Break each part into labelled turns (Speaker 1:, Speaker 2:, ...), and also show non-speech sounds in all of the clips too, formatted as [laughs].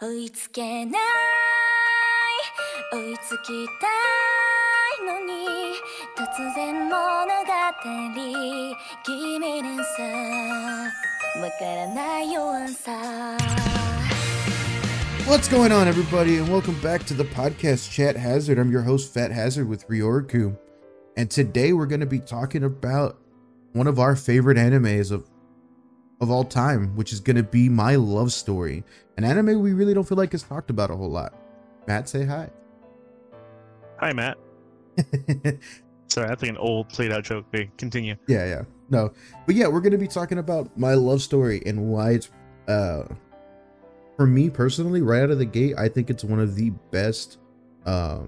Speaker 1: 追いつけない追いつきたいのに突然物語君にさわからない弱さ
Speaker 2: What's going on, everybody, and welcome back to the podcast Chat Hazard. I'm your host, Fat Hazard, with Ryorku, and today we're going to be talking about one of our favorite animes of of all time, which is going to be My Love Story, an anime we really don't feel like is talked about a whole lot. Matt, say hi.
Speaker 3: Hi, Matt. [laughs] Sorry, that's like an old played out joke. Okay, continue.
Speaker 2: Yeah, yeah. No. But yeah, we're going to be talking about My Love Story and why it's uh for me personally, right out of the gate, I think it's one of the best uh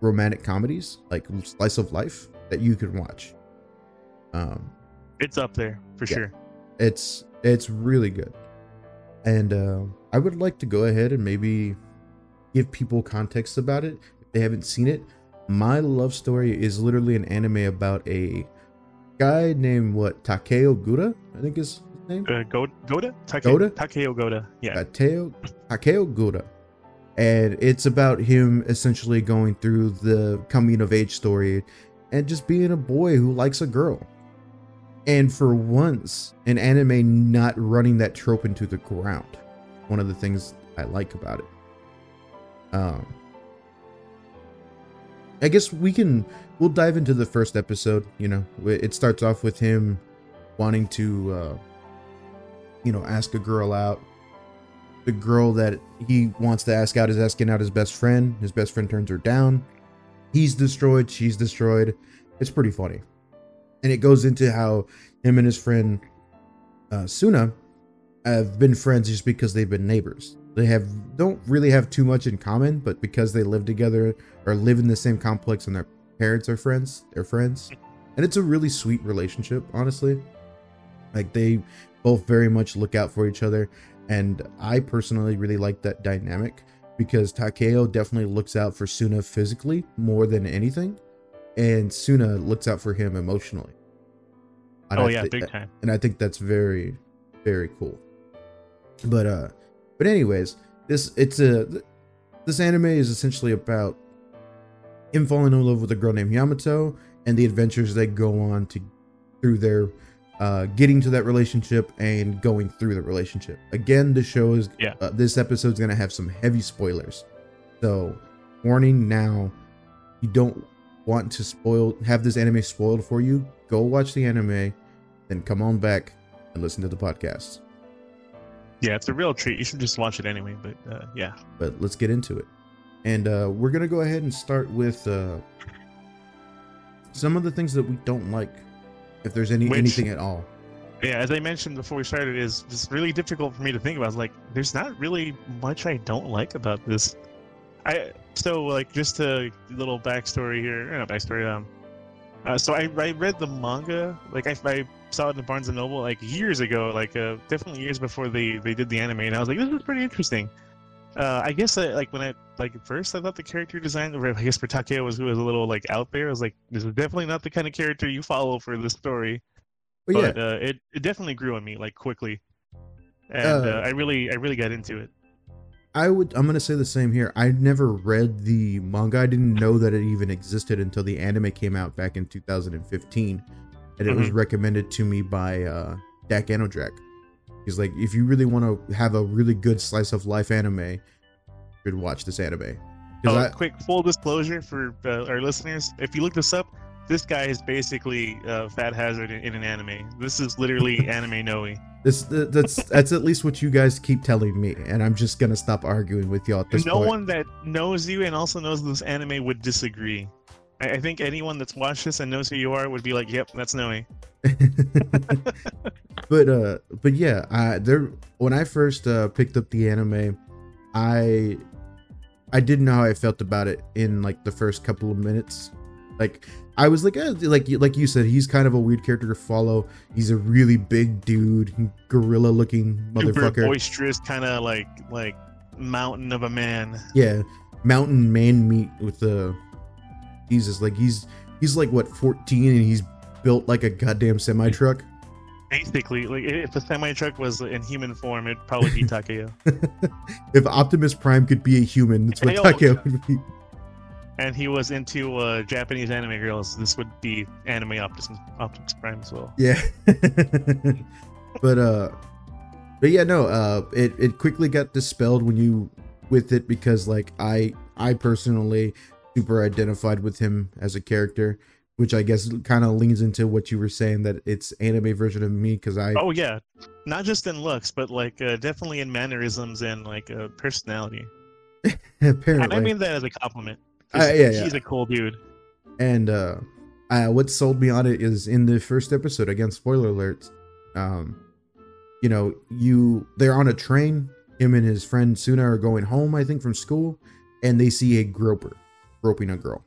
Speaker 2: romantic comedies, like slice of life that you can watch. Um
Speaker 3: It's up there for
Speaker 2: Yeah.
Speaker 3: sure.
Speaker 2: It's it's really good. And uh I would like to go ahead and maybe give people context about it if they haven't seen it. My Love Story is literally an anime about a guy named what Takeo Gura, I think is his name.
Speaker 3: Uh, Go- Goda? Take-
Speaker 2: Goda?
Speaker 3: Takeo Goda. Yeah.
Speaker 2: Takeo Takeo Gura. And it's about him essentially going through the coming of age story and just being a boy who likes a girl. And for once, an anime not running that trope into the ground. One of the things I like about it. Um I guess we can we'll dive into the first episode, you know. It starts off with him wanting to uh you know, ask a girl out. The girl that he wants to ask out is asking out his best friend. His best friend turns her down. He's destroyed, she's destroyed. It's pretty funny. And it goes into how him and his friend uh, Suna have been friends just because they've been neighbors. They have don't really have too much in common, but because they live together or live in the same complex and their parents are friends, they're friends. And it's a really sweet relationship, honestly. Like they both very much look out for each other. And I personally really like that dynamic because Takeo definitely looks out for Suna physically more than anything. And Suna looks out for him emotionally. And
Speaker 3: oh,
Speaker 2: I
Speaker 3: yeah,
Speaker 2: thi-
Speaker 3: big time.
Speaker 2: and I think that's very, very cool. But uh, but anyways, this it's a this anime is essentially about him falling in love with a girl named Yamato and the adventures they go on to through their uh, getting to that relationship and going through the relationship. Again, the show is
Speaker 3: Yeah.
Speaker 2: uh, this episode's gonna have some heavy spoilers, so warning now. You don't want to spoil have this anime spoiled for you. Go watch the anime, then come on back and listen to the podcast.
Speaker 3: Yeah, it's a real treat. You should just watch it anyway. But uh, yeah.
Speaker 2: But let's get into it, and uh, we're gonna go ahead and start with uh, some of the things that we don't like, if there's any
Speaker 3: Which-
Speaker 2: anything at all.
Speaker 3: Yeah, as I mentioned before we started, is just really difficult for me to think about. Like there's not really much I don't like about this. I so like just a little backstory here, not backstory. Um, uh, so I, I read the manga, like I, I saw it in Barnes and Noble like years ago, like uh, definitely years before they they did the anime, and I was like, this is pretty interesting. Uh, I guess uh, like when I like at first I thought the character design, or I guess for Takeo was was a little like out there. I was like, this is definitely not the kind of character you follow for this story
Speaker 2: But yeah,
Speaker 3: uh, it it definitely grew on me like quickly, and
Speaker 2: Uh,
Speaker 3: uh, I really I really got into it.
Speaker 2: I would. I'm gonna say the same here. I never read the manga. I didn't know that it even existed until the anime came out back in 2015, and it was
Speaker 3: Mhm.
Speaker 2: recommended to me by uh, Dak Anodrak. He's like, if you really want to have a really good slice of life anime, you should watch this anime.
Speaker 3: Oh,
Speaker 2: I-
Speaker 3: quick full disclosure for uh, our listeners: if you look this up, this guy is basically uh, Fat Hazard in, in an anime. This is literally [laughs] anime Noe.
Speaker 2: this that's that's at least what you guys keep telling me, and I'm just gonna stop arguing with y'all at this point.
Speaker 3: No
Speaker 2: point.
Speaker 3: one that knows you and also knows this anime would disagree. I, I think anyone that's watched this and knows who you are would be like, "Yep, that's Noe." [laughs]
Speaker 2: but uh but yeah i there when i first uh picked up the anime i i didn't know how i felt about it in like the first couple of minutes like i was like eh, like like you said he's kind of a weird character to follow he's a really big dude gorilla looking
Speaker 3: Super
Speaker 2: motherfucker
Speaker 3: boisterous, kind of like like mountain of a man.
Speaker 2: yeah mountain man meat with the jesus like he's he's like what 14 and he's built like a goddamn semi truck
Speaker 3: Basically, like if a semi truck was in human form, it'd probably be Takeo. [laughs]
Speaker 2: if Optimus Prime could be a human, that's what Takeo would be.
Speaker 3: and he was into uh, Japanese anime girls, this would be anime Optimus, Optimus Prime as well.
Speaker 2: Yeah. [laughs] but uh but yeah, no, uh it it quickly got dispelled when you with it because like I I personally super identified with him as a character, which I guess kind of leans into what you were saying that it's anime version of me cuz I
Speaker 3: Oh yeah, not just in looks, but like uh, definitely in mannerisms and like uh, personality. [laughs]
Speaker 2: apparently
Speaker 3: And I mean that as a compliment.
Speaker 2: Uh, yeah, yeah.
Speaker 3: He's a cool dude.
Speaker 2: and uh, uh what sold me on it is in the first episode again spoiler alerts um you know you they're on a train him and his friend suna are going home i think from school and they see a groper groping a girl.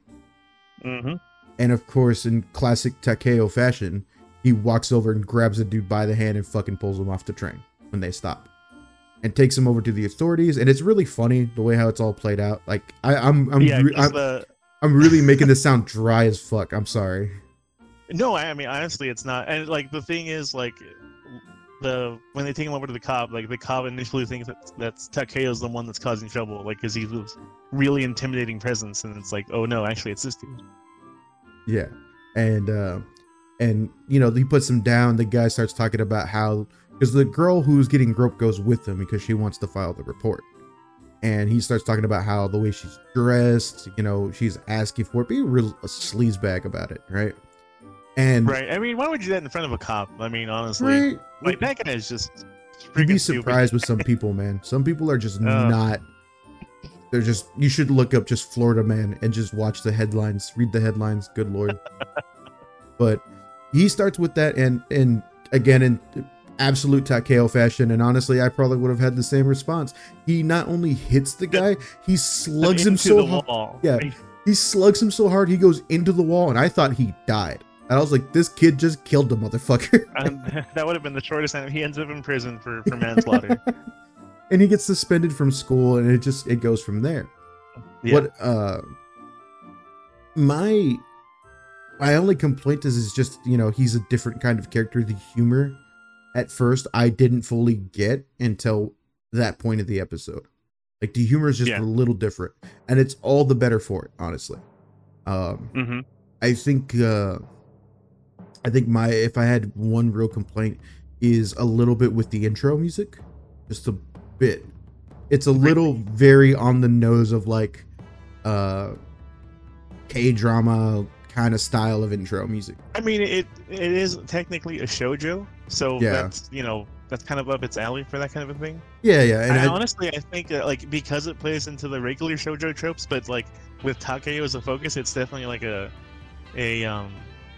Speaker 3: Hmm
Speaker 2: and of course in classic takeo fashion he walks over and grabs the dude by the hand and fucking pulls him off the train when they stop and takes him over to the authorities. And it's really funny the way how it's all played out. Like i i'm i'm,
Speaker 3: yeah,
Speaker 2: re- I'm,
Speaker 3: the,
Speaker 2: I'm really making this sound dry as fuck. I'm sorry.
Speaker 3: No, I I mean honestly, it's not. And like the thing is, like the when they take him over to the cop, like the cop initially thinks that that's Takeo's the one that's causing trouble, like because he was really intimidating presence, and it's like, oh no, actually it's this dude.
Speaker 2: Yeah. And uh and you know, he puts him down. The guy starts talking about how because the girl who's getting groped goes with him because she wants to file the report. And he starts talking about how the way she's dressed, you know, she's asking for it, being real a sleaze bag about it, right? And
Speaker 3: Right. I mean, why would you do that in front of a cop? I mean, honestly,
Speaker 2: right,
Speaker 3: like that guy is just.
Speaker 2: you'd be surprised with some [laughs] people, man. Some people are just
Speaker 3: Oh.
Speaker 2: not. They're just. You should look up just Florida man and just watch the headlines. Read the headlines. Good lord. [laughs] but he starts with that, and and again in absolute Takeo fashion, and honestly, I probably would have had the same response. He not only hits the guy, he slugs him so hard. Yeah. He slugs him so hard he goes into the wall, and I thought he died. And I was like, this kid just killed the motherfucker. [laughs]
Speaker 3: And [laughs] that would have been the shortest time. He ends up in prison for, for manslaughter. [laughs]
Speaker 2: and he gets suspended from school and it just it goes from there
Speaker 3: Yeah.
Speaker 2: what uh my my only complaint is is just you know he's a different kind of character the humor at first i didn't fully get until that point of the episode like the humor is just
Speaker 3: Yeah.
Speaker 2: a little different and it's all the better for it honestly um
Speaker 3: hmm
Speaker 2: I think uh I think my if I had one real complaint is a little bit with the intro music. Just a bit. It's a little very on the nose of like uh K drama kind of style of intro music.
Speaker 3: I mean, it it is technically a shojo, so
Speaker 2: Yeah.
Speaker 3: that's you know that's kind of up its alley for that kind of a thing.
Speaker 2: Yeah, yeah. And I,
Speaker 3: honestly, I think that, like because it plays into the regular shojo tropes, but like with Takeo as a focus, it's definitely like a a um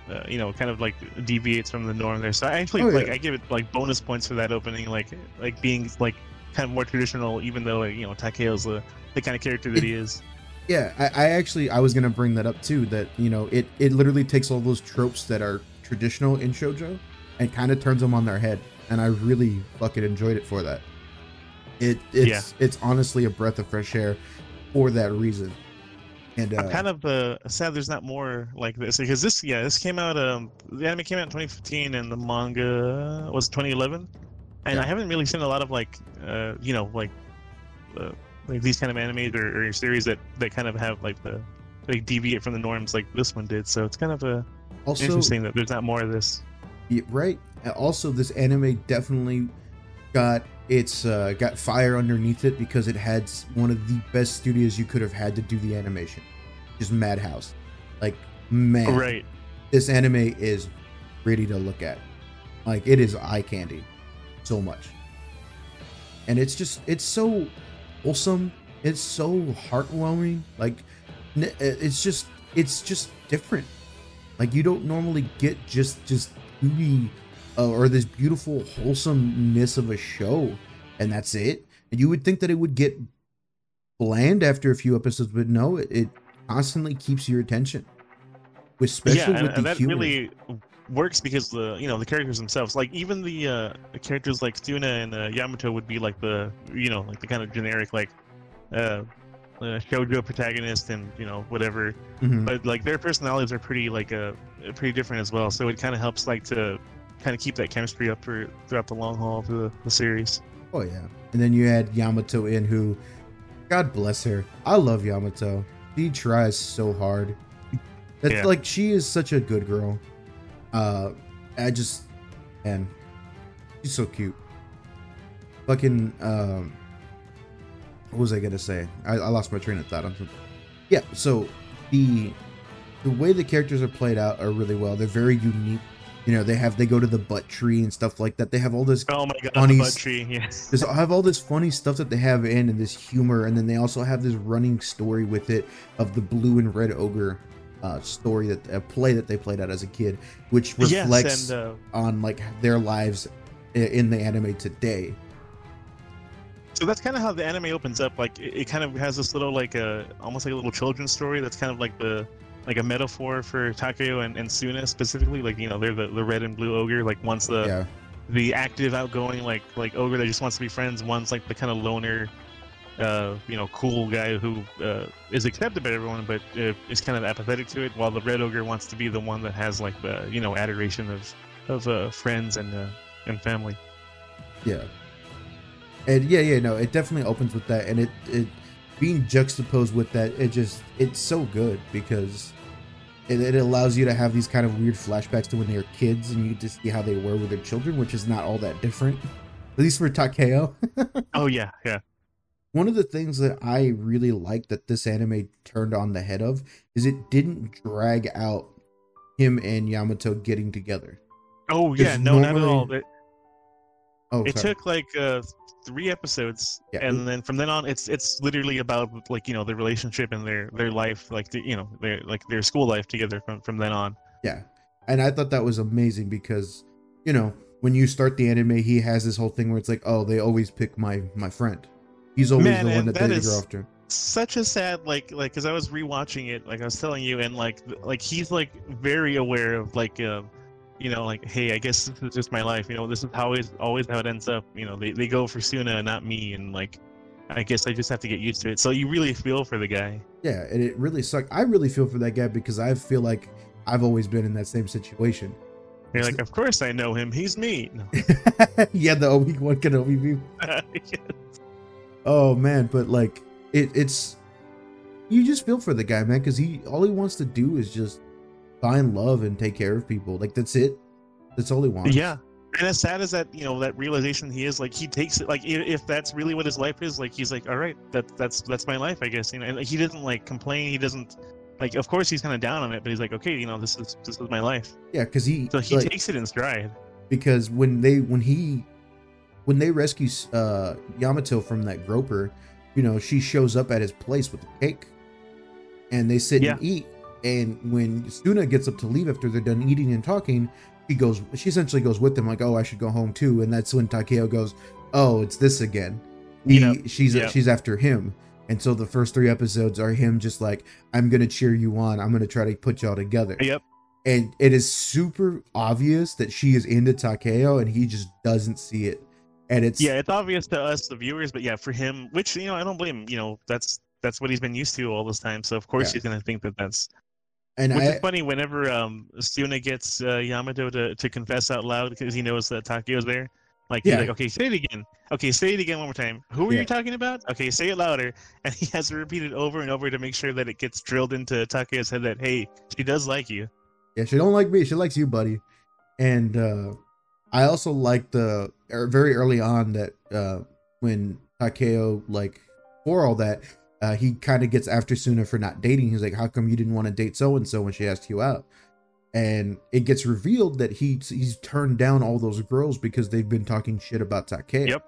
Speaker 3: uh, you know kind of like deviates from the norm there. So I actually
Speaker 2: Oh, yeah.
Speaker 3: like I give it like bonus points for that opening, like like being like kind of more traditional, even though like, you know Takeo's the the kind of character that he is.
Speaker 2: yeah, I, I actually I was gonna bring that up too. That you know it it literally takes all those tropes that are traditional in shojo and kind of turns them on their head, and I really fucking enjoyed it for that. It it's
Speaker 3: Yeah.
Speaker 2: it's honestly a breath of fresh air for that reason. And uh,
Speaker 3: I'm kind of uh, sad there's not more like this because this yeah this came out um the anime came out in 2015 and the manga was 2011 and
Speaker 2: Yeah.
Speaker 3: I haven't really seen a lot of like uh you know like uh, like these kind of animes or, or series that that kind of have like the like deviate from the norms like this one did so it's kind of a
Speaker 2: also
Speaker 3: interesting that there's not more of this
Speaker 2: Yeah, right. Also, this anime definitely got its uh, got fire underneath it because it had one of the best studios you could have had to do the animation, just Madhouse. Like man,
Speaker 3: right
Speaker 2: this anime is pretty to look at. Like it is eye candy, so much. And it's just it's so wholesome. It's so heartwarming. Like it's just it's just different. Like you don't normally get just just uh, or this beautiful wholesomeness of a show, and that's it. And you would think that it would get bland after a few episodes, but no, it, it constantly keeps your attention. Especially
Speaker 3: yeah and,
Speaker 2: with the
Speaker 3: and that
Speaker 2: humor.
Speaker 3: really works because the you know the characters themselves like even the uh the characters like Suna and uh, Yamato would be like the you know like the kind of generic like uh, uh shoujo protagonist and you know whatever
Speaker 2: Mhm.
Speaker 3: but like their personalities are pretty like uh pretty different as well so it kind of helps like to kind of keep that chemistry up for throughout the long haul of the, the series.
Speaker 2: Oh yeah. And then you had Yamato in who God bless her. I love Yamato. She tries so hard. That's
Speaker 3: Yeah.
Speaker 2: like she is such a good girl. Uh I just man, she's so cute. Fucking um what was I gonna say? I, I lost my train of thought something. Yeah, so the the way the characters are played out are really well. They're very unique. You know, they have they go to the butt tree and stuff like that. They have all this
Speaker 3: Oh my god,
Speaker 2: Funny
Speaker 3: the butt tree. [laughs] Yes.
Speaker 2: there's have all this funny stuff that they have in and this humor and then they also have this running story with it of the blue and red ogre uh story that a play that they played out as a kid which reflects
Speaker 3: yes, and uh,
Speaker 2: on like their lives in the anime today
Speaker 3: so that's kind of how the anime opens up. Like it, it kind of has this little like a almost like a little children's story. That's kind of like the like a metaphor for Takeo and, and Suna specifically. Like you know they're the, the red and blue ogre. Like one's the
Speaker 2: yeah
Speaker 3: the active, outgoing like like ogre that just wants to be friends. One's like the kind of loner, uh, you know, cool guy who uh, is accepted by everyone, but uh, is kind of apathetic to it. While the red ogre wants to be the one that has like the you know adoration of of uh, friends and uh, and family.
Speaker 2: yeah and yeah yeah no it definitely opens with that and it it being juxtaposed with that it just it's so good because it, it allows you to have these kind of weird flashbacks to when they were kids and you get to see how they were with their children which is not all that different at least for takeo [laughs]
Speaker 3: Oh yeah, yeah.
Speaker 2: one of the things that i really like that this anime turned on the head of is it didn't drag out him and yamato getting together
Speaker 3: Oh yeah, no, not at all. It,
Speaker 2: oh
Speaker 3: it took like uh, three episodes,
Speaker 2: Yeah.
Speaker 3: and then from then on, it's it's literally about like you know their relationship and their their life, like the, you know their like their school life together from from then on.
Speaker 2: Yeah. And I thought that was amazing because, you know, when you start the anime, he has this whole thing where it's like, oh, they always pick my my friend. He's always
Speaker 3: Man,
Speaker 2: the one that,
Speaker 3: that
Speaker 2: they
Speaker 3: is-
Speaker 2: go after.
Speaker 3: such a sad like like because I was rewatching it like I was telling you and like like he's like very aware of like um you know like hey I guess this is just my life you know this is how it's always how it ends up you know they, they go for Suna and not me and like I guess I just have to get used to it so you really feel for the guy
Speaker 2: Yeah, and it really sucked. I really feel for that guy because I feel like I've always been in that same situation.
Speaker 3: you're like of course I know him he's me no. [laughs]
Speaker 2: yeah, the Obi Wan Kenobi view. [laughs] Oh man, but like it, it's you just feel for the guy, man, because he all he wants to do is just find love and take care of people. Like that's it. That's all he wants.
Speaker 3: yeah and as sad as that you know that realization he is like he takes it like if, that's really what his life is like he's like all right that that's that's my life i guess you know and he doesn't like complain he doesn't like of course he's kind of down on it but he's like okay you know this is this is my life
Speaker 2: yeah, because he
Speaker 3: so he
Speaker 2: like,
Speaker 3: takes it in stride
Speaker 2: because when they when he when they rescue uh Yamato from that groper, you know, she shows up at his place with a cake. And they sit and eat. And when Suna gets up to leave after they're done eating and talking, she goes she essentially goes with them like, "Oh, I should go home too." And that's when Takeo goes, "Oh, it's this again." He,
Speaker 3: Yep.
Speaker 2: she's
Speaker 3: Yep.
Speaker 2: she's after him. And so the first 3 episodes are him just like, "I'm going to cheer you on. I'm going to try to put y'all together."
Speaker 3: yep
Speaker 2: and it is super obvious that she is into Takeo and he just doesn't see it. And it's
Speaker 3: yeah it's obvious to us the viewers but yeah for him which you know i don't blame him you know that's that's what he's been used to all this time so of course
Speaker 2: Yeah.
Speaker 3: he's gonna think that that's
Speaker 2: and
Speaker 3: which
Speaker 2: I
Speaker 3: is funny whenever um Suna gets uh, Yamato to, to confess out loud because he knows that Takeo's there. Like he's
Speaker 2: Yeah.
Speaker 3: like, okay, say it again. Okay, say it again one more time. Who are
Speaker 2: Yeah.
Speaker 3: you talking about? Okay, say it louder. [laughs] And he has to repeat it over and over to make sure that it gets drilled into Takeo's head that hey, she does like you.
Speaker 2: yeah, she don't like me, she likes you, buddy. And uh I also like the er, very early on that uh when Takeo like for all that uh, he kind of gets after Suna for not dating. He's like, "How come you didn't want to date so and so when she asked you out?" And it gets revealed that he he's turned down all those girls because they've been talking shit about Takeo.
Speaker 3: Yep.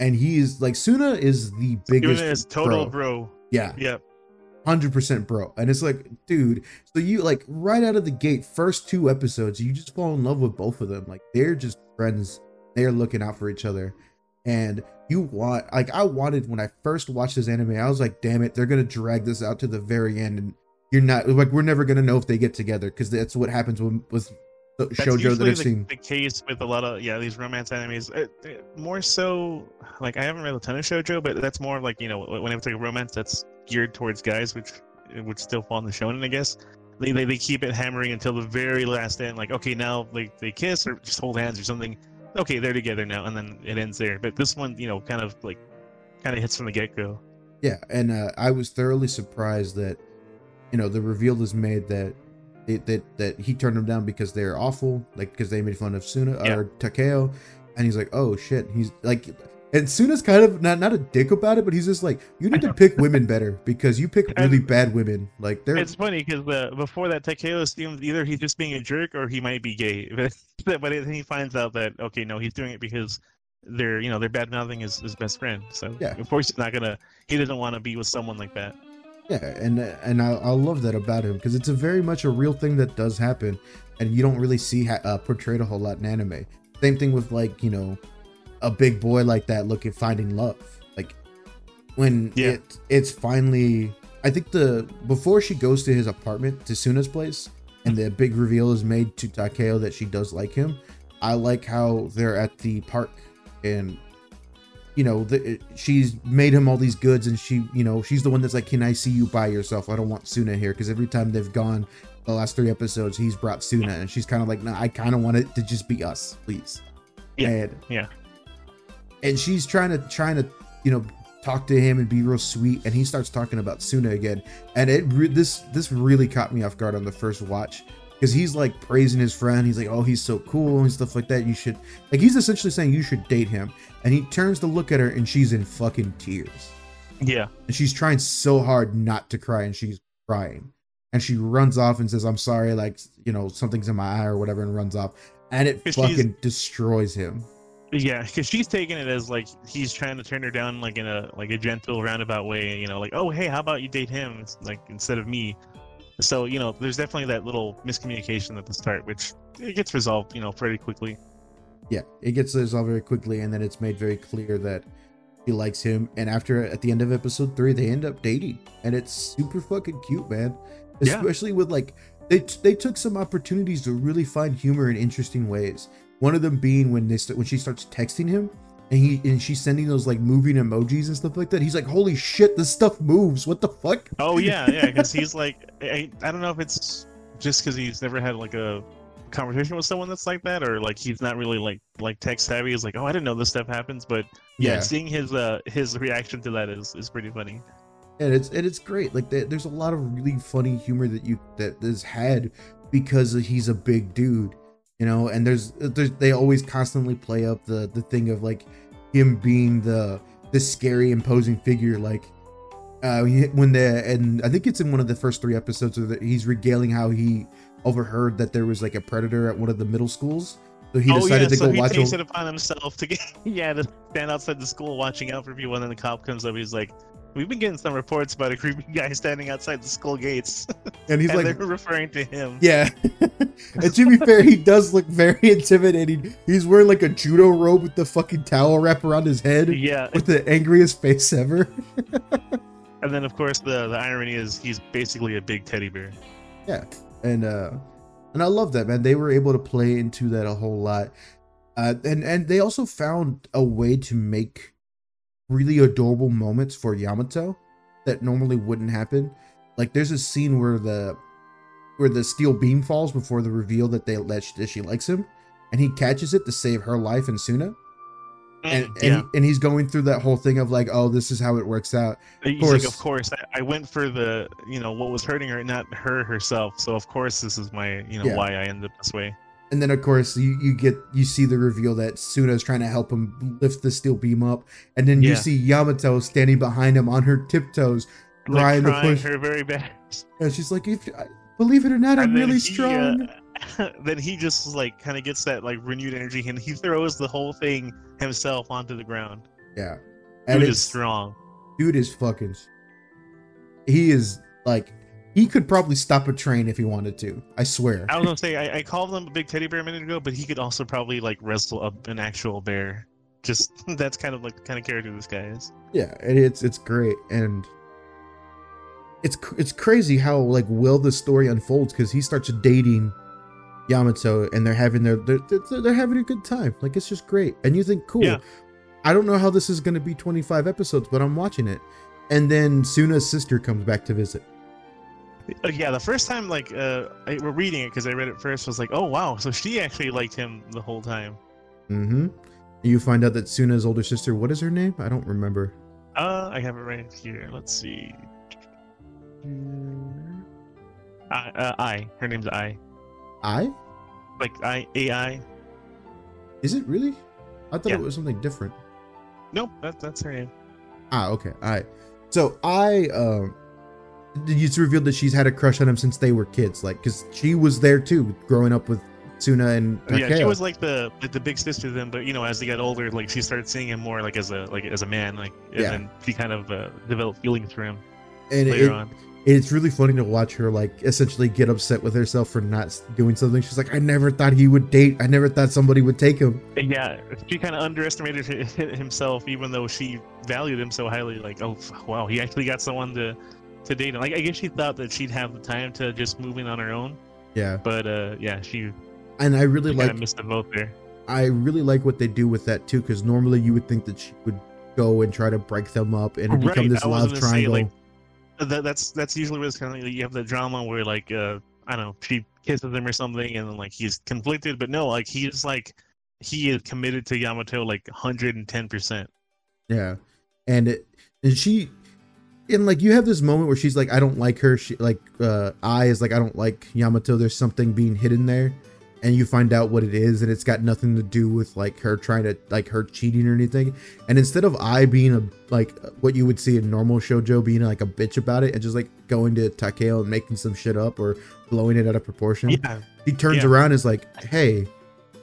Speaker 2: And he is like Suna is the biggest
Speaker 3: Suna is total
Speaker 2: bro.
Speaker 3: bro.
Speaker 2: Yeah,
Speaker 3: Yep.
Speaker 2: hundred percent bro. And it's like, dude, so you like right out of the gate, first two episodes, you just fall in love with both of them. Like they're just friends. They're looking out for each other. And you want like I wanted when I first watched this anime, I was like, damn it, they're gonna drag this out to the very end and you're not like we're never gonna know if they get together because that's what happens when with
Speaker 3: That's
Speaker 2: shojo that I've
Speaker 3: the,
Speaker 2: seen.
Speaker 3: the case with a lot of yeah these romance animes. Uh, uh, more so, like I haven't read a ton of shojo, but that's more like you know when it's like a romance that's geared towards guys, which would still fall in the shonen, I guess. they, they, they keep it hammering until the very last end. Like, okay, now they, they kiss or just hold hands or something. Okay, they're together now, and then it ends there. But this one, you know, kind of like kind of hits from the get go.
Speaker 2: Yeah, and uh, I was thoroughly surprised that you know the reveal is made that it, that that he turned them down because they're awful, like because they made fun of Suna
Speaker 3: Yeah.
Speaker 2: or Takeo, and he's like, oh shit, he's like, and Suna's kind of not not a dick about it, but he's just like, you need to pick women better because you pick really bad women, like they're
Speaker 3: It's funny because uh, before that, Takeo assumed either he's just being a jerk or he might be gay. [laughs] But but then he finds out that okay, no, he's doing it because they're you know they're bad mouthing his, his best friend. So
Speaker 2: Yeah.
Speaker 3: of course he's not gonna. He doesn't want to be with someone like that.
Speaker 2: Yeah, and and I, I love that about him because it's a very much a real thing that does happen, and you don't really see ha- uh, portrayed a whole lot in anime. Same thing with like you know, a big boy like that looking finding love. Like when
Speaker 3: Yeah.
Speaker 2: it it's finally, I think the before she goes to his apartment to Suna's place, and the big reveal is made to Takeo that she does like him. I like how they're at the park and you know, the, she's made him all these goods, and she, you know, she's the one that's like, "Can I see you by yourself? I don't want Suna here." Because every time they've gone, the last three episodes, he's brought Suna, and she's kind of like, "No, I kind of want it to just be us, please."
Speaker 3: Yeah,
Speaker 2: And,
Speaker 3: yeah.
Speaker 2: And she's trying to trying to, you know, talk to him and be real sweet, and he starts talking about Suna again, and it re- this this really caught me off guard on the first watch. Because he's like praising his friend, he's like, "Oh, he's so cool" and stuff like that. You should like he's essentially saying you should date him, and he turns to look at her, and she's in fucking tears.
Speaker 3: Yeah,
Speaker 2: and she's trying so hard not to cry and she's crying. And she runs off and says i'm sorry like you know something's in my eye or whatever and runs off. And it fucking destroys him
Speaker 3: yeah. Because she's taking it as like he's trying to turn her down like in a like a gentle roundabout way. You know, like oh hey, how about you date him like instead of me. So you know, there's definitely that little miscommunication at the start, which it gets resolved. You know, pretty quickly.
Speaker 2: yeah it gets resolved very quickly and then it's made very clear that he likes him and after at the end of episode three they end up dating and it's super fucking cute man
Speaker 3: Yeah.
Speaker 2: especially with like they they took some opportunities to really find humor in interesting ways one of them being when they when she starts texting him and he and she's sending those like moving emojis and stuff like that he's like holy shit this stuff moves what the fuck
Speaker 3: Oh [laughs] yeah, yeah. Because he's like, I, I don't know if it's just because he's never had like a conversation with someone that's like that, or like he's not really like like tech savvy. He's like, oh, I didn't know this stuff happens, but yeah,
Speaker 2: Yeah.
Speaker 3: seeing his uh his reaction to that is is pretty funny.
Speaker 2: and it's and it's great like there- there's a lot of really funny humor that you that is had because he's a big dude you know and there's there's they always constantly play up the the thing of like him being the the scary imposing figure like uh when the and i think it's in one of the first three episodes where he's regaling how he overheard that there was like a predator at one of the middle schools so he decided oh
Speaker 3: yeah,
Speaker 2: to
Speaker 3: so
Speaker 2: go
Speaker 3: he
Speaker 2: watch
Speaker 3: takes
Speaker 2: a-
Speaker 3: it upon himself to get [laughs] yeah to stand outside the school watching out for people, and then the cop comes up. He's like. We've been getting some reports about a creepy [laughs] guy standing outside the school gates, [laughs]
Speaker 2: and he's
Speaker 3: and
Speaker 2: like
Speaker 3: they're referring to him.
Speaker 2: Yeah. [laughs] and to be fair, he does look very intimidating. He's wearing like a judo robe with the fucking towel wrap around his head
Speaker 3: Yeah,
Speaker 2: with the angriest face ever.
Speaker 3: and then of course the the irony is he's basically a big teddy bear.
Speaker 2: Yeah, and uh and I love that, man. They were able to play into that a whole lot. Uh and and they also found a way to make really adorable moments for Yamato that normally wouldn't happen. Like there's a scene where the where the steel beam falls before the reveal that they that she, that she likes him, and he catches it to save her life and Suna. And and,
Speaker 3: Mm, yeah.
Speaker 2: he, and he's going through that whole thing of like, oh, this is how it works out.
Speaker 3: He's
Speaker 2: course.
Speaker 3: like, of course, I, I went for the, you know, what was hurting her, not her herself. So of course, this is my, you know,
Speaker 2: Yeah.
Speaker 3: why I ended up this way.
Speaker 2: And then of course you, you get you see the reveal that Suna is trying to help him lift the steel beam up, and then you see Yamato standing behind him on her tiptoes,
Speaker 3: Like,
Speaker 2: trying to push.
Speaker 3: her very best.
Speaker 2: And she's like, if, believe it or not, I'm really
Speaker 3: he,
Speaker 2: strong.
Speaker 3: uh, [laughs] then he just like kind of gets that like renewed energy, and he throws the whole thing himself onto the ground.
Speaker 2: yeah, and
Speaker 3: Dude is strong.
Speaker 2: dude is fucking. He is like he could probably stop a train if he wanted to. I swear.
Speaker 3: I was gonna say I, I called him a big teddy bear a minute ago, but he could also probably like wrestle up an actual bear. Just [laughs] that's kind of like the kind of character this guy is.
Speaker 2: Yeah, and it's it's great and it's it's crazy how like well the story unfolds because he starts dating Yamato and they're having their they're, they're, they're having a good time. Like it's just great. And you think, cool.
Speaker 3: Yeah.
Speaker 2: I don't know how this is going to be 25 episodes, but I'm watching it. And then Suna's sister comes back to visit.
Speaker 3: Uh, yeah, the first time like uh, I, we're reading it because I read it first was like, oh wow, so she actually liked him the whole time.
Speaker 2: Mm-hmm. You find out that Suna's older sister. What is her name? I don't remember.
Speaker 3: Uh, I have it right here. Let's see. I, uh, I. Her name's Ai.
Speaker 2: Ai?
Speaker 3: Like I AI.
Speaker 2: Is it really? I thought
Speaker 3: Yeah.
Speaker 2: it was something different.
Speaker 3: Nope, that, that's her name.
Speaker 2: Ah, okay. All right. So I, um, it's revealed that she's had a crush on him since they were kids, like, because she was there too, growing up with Suna and
Speaker 3: Yeah, she was like the the big sister to them, but you know, as they got older, like she started seeing him more like as a like as a man, like and
Speaker 2: Yeah.
Speaker 3: then she kind of uh, developed feelings for him
Speaker 2: and
Speaker 3: later
Speaker 2: it,
Speaker 3: on.
Speaker 2: it's really funny to watch her like essentially get upset with herself for not doing something. She's like, I never thought he would date. I never thought somebody would take him.
Speaker 3: And yeah, she kind of underestimated himself, even though she valued him so highly. Like, oh wow, he actually got someone to to date. Like, I guess she thought that she'd have the time to just move in on her own,
Speaker 2: Yeah,
Speaker 3: but uh, yeah, she,
Speaker 2: and I really like
Speaker 3: missed the boat there.
Speaker 2: I really like what they do with that too, because normally you would think that she would go and try to break them up and it become
Speaker 3: Right,
Speaker 2: this love
Speaker 3: gonna say,
Speaker 2: triangle.
Speaker 3: like, That, that's that's usually what it's kind of like. You have the drama where like uh, I don't know, she kisses him or something, and then like he's conflicted, but no, like he's like he is committed to Yamato like 110 percent.
Speaker 2: Yeah, and it, and she, and like you have this moment where she's like, I don't like her. She like, uh, Ai is like, I don't like Yamato. There's something being hidden there, and you find out what it is, and it's got nothing to do with like her trying to like her cheating or anything. And instead of Ai being a like what you would see in normal shojo being like a bitch about it and just like going to Takeo and making some shit up or blowing it out of proportion,
Speaker 3: Yeah,
Speaker 2: he turns
Speaker 3: Yeah.
Speaker 2: around and is like, "Hey,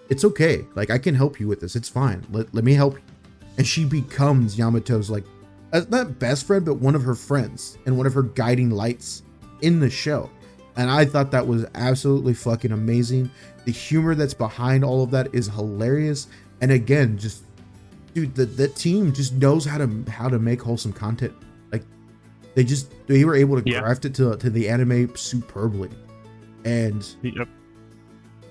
Speaker 2: it's okay. Like I can help you with this. It's fine. Let, let me help you." And she becomes Yamato's like Uh, not best friend, but one of her friends and one of her guiding lights in the show. And I thought that was absolutely fucking amazing. The humor that's behind all of that is hilarious. And again, just dude, the, the team just knows how to how to make wholesome content. Like they just they were able to
Speaker 3: Yeah.
Speaker 2: craft it to to the anime superbly. And
Speaker 3: Yep.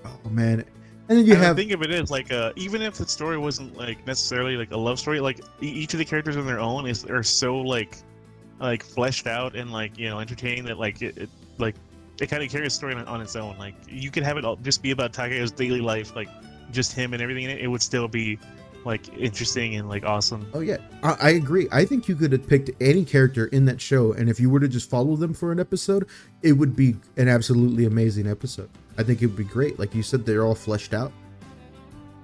Speaker 2: Oh man, and then you
Speaker 3: and
Speaker 2: have
Speaker 3: the thing of it is like uh, even if the story wasn't like necessarily like a love story, like e- each of the characters on their own is are so like like fleshed out and like you know entertaining that like it, it like it kind of carries a story on, on its own. Like you could have it all just be about Takeo's daily life, like just him and everything in it. It would still be like interesting and like awesome.
Speaker 2: oh yeah, I, I agree. I think you could have picked any character in that show, and if you were to just follow them for an episode, it would be an absolutely amazing episode. I think it would be great. Like you said, they're all fleshed out.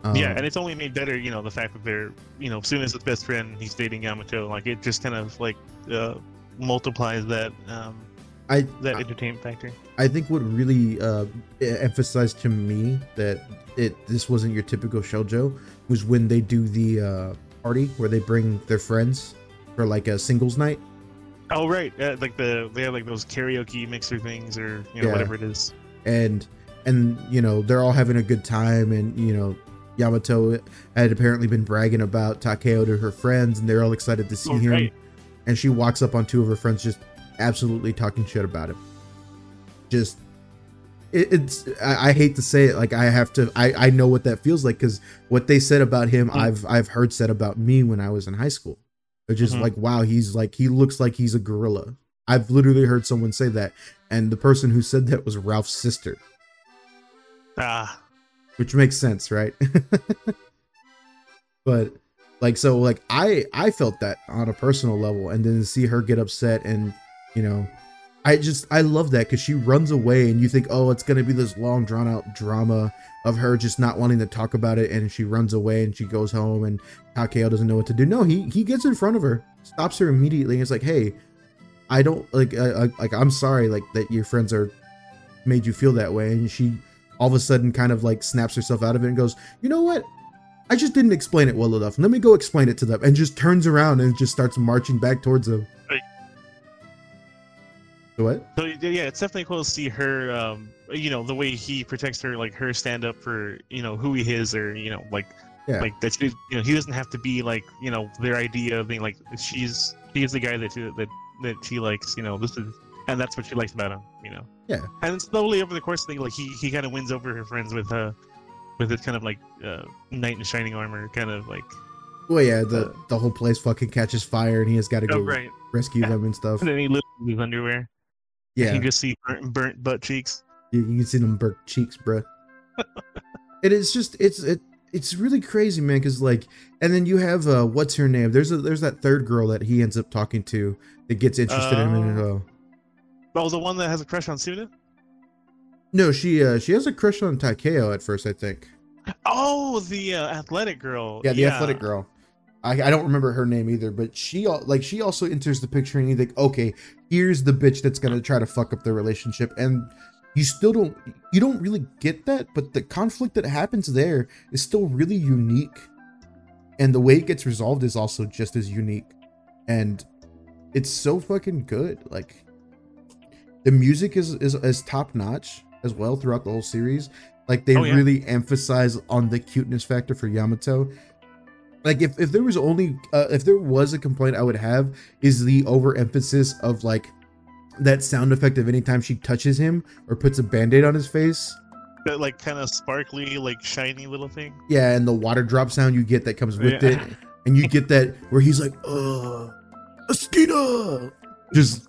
Speaker 2: Um,
Speaker 3: yeah, and it's only made better, you know, the fact that they're, you know, Suna's his best friend he's dating Yamato, like it just kind of like uh, multiplies that um,
Speaker 2: I
Speaker 3: that entertainment factor.
Speaker 2: I think what really uh, emphasized to me that it this wasn't your typical shoujo was when they do the uh, party where they bring their friends for like a singles night.
Speaker 3: Oh right, uh, like the they have like those karaoke mixer things or you know
Speaker 2: Yeah.
Speaker 3: whatever it is.
Speaker 2: and and you know they're all having a good time and you know Yamato had apparently been bragging about Takeo to her friends and they're all excited to see
Speaker 3: Oh,
Speaker 2: him
Speaker 3: right.
Speaker 2: and she walks up on two of her friends just absolutely talking shit about him just it, it's I, I hate to say it like i have to i i know what that feels like because what they said about him
Speaker 3: Mm.
Speaker 2: i've i've heard said about me when i was in high school it's just
Speaker 3: Mhm.
Speaker 2: like wow he's like he looks like he's a gorilla i've literally heard someone say that and the person who said that was ralph's sister
Speaker 3: Ah,
Speaker 2: which makes sense right? [laughs] But like so like i i felt that on a personal level and then see her get upset and you know i just i love that because she runs away and you think oh it's gonna be this long drawn out drama of her just not wanting to talk about it and she runs away and she goes home and takeo doesn't know what to do. No he he gets in front of her stops her immediately and it's like hey i don't like uh, like i'm sorry like that your friends are made you feel that way and she all of a sudden kind of like snaps herself out of it and goes you know what I just didn't explain it well enough. Let me go explain it to them. And just turns around and just starts marching back towards them. What?
Speaker 3: so yeah, it's definitely cool to see her. Um, you know, the way he protects her, like her stand up for you know who he is, or you know, like
Speaker 2: Yeah.
Speaker 3: like that. She, you know, he doesn't have to be like you know their idea of being like she's she's the guy that she, that that she likes. You know, this is and that's what she likes about him. You know.
Speaker 2: Yeah.
Speaker 3: And slowly over the course of the like he he kind of wins over her friends with uh with his kind of like uh knight in shining armor, kind of like
Speaker 2: Well, yeah, the
Speaker 3: Uh,
Speaker 2: the whole place fucking catches fire and he has got to go
Speaker 3: oh right,
Speaker 2: rescue
Speaker 3: Yeah.
Speaker 2: them and stuff. [laughs]
Speaker 3: and then he loses his underwear.
Speaker 2: Yeah,
Speaker 3: You can just see burnt, burnt butt cheeks.
Speaker 2: You, you can see them burnt cheeks, bruh. [laughs] it is just it's it it's really crazy, man. Because like, and then you have uh, what's her name? There's a there's that third girl that he ends up talking to that gets interested in him.
Speaker 3: Oh.
Speaker 2: Uh,
Speaker 3: Oh, the one that has a crush on Suna?
Speaker 2: no, she uh she has a crush on Takeo at first, I think.
Speaker 3: Oh, the uh, athletic girl.
Speaker 2: Yeah, the athletic girl. I, I don't remember her name either, but she like she also enters the picture, and you think, okay, here's the bitch that's gonna try to fuck up the relationship, and you still don't you don't really get that, but the conflict that happens there is still really unique, and the way it gets resolved is also just as unique, and it's so fucking good. Like the music is is, is top notch as well throughout the whole series. Like they
Speaker 3: Oh, yeah.
Speaker 2: really emphasize on the cuteness factor for Yamato like if, if there was only uh, if there was a complaint i would have is the overemphasis of like that sound effect of anytime she touches him or puts a band-aid on his face
Speaker 3: That like kind of sparkly, like shiny little thing.
Speaker 2: yeah and the water drop sound you get that comes with it and you get that where he's like uh Askina! just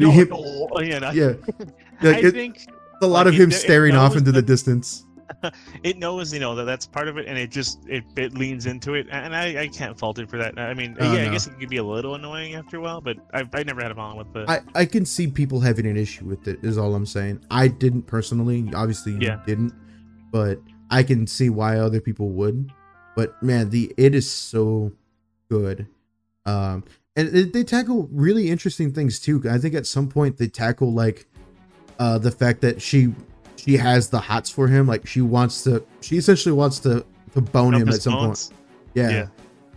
Speaker 3: You know,
Speaker 2: hit-
Speaker 3: like, oh, yeah, [laughs] I
Speaker 2: it,
Speaker 3: think
Speaker 2: a lot
Speaker 3: like,
Speaker 2: of him
Speaker 3: it
Speaker 2: staring off into the
Speaker 3: that-
Speaker 2: distance [laughs]
Speaker 3: it knows you know that that's part of it, and it just it, it leans into it, and I, I can't fault it for that. I mean,
Speaker 2: Oh,
Speaker 3: yeah,
Speaker 2: no.
Speaker 3: I guess it could be a little annoying after a while, but I I never had a problem with the.
Speaker 2: I, I can see people having an issue with it is all i'm saying i didn't personally obviously you
Speaker 3: Yeah.
Speaker 2: didn't but i can see why other people would but man the it is so good um and it, they tackle really interesting things too i think at some point they tackle like uh the fact that she she has the hots for him like she wants to she essentially wants to to bone
Speaker 3: up
Speaker 2: him at some point yeah.
Speaker 3: Yeah.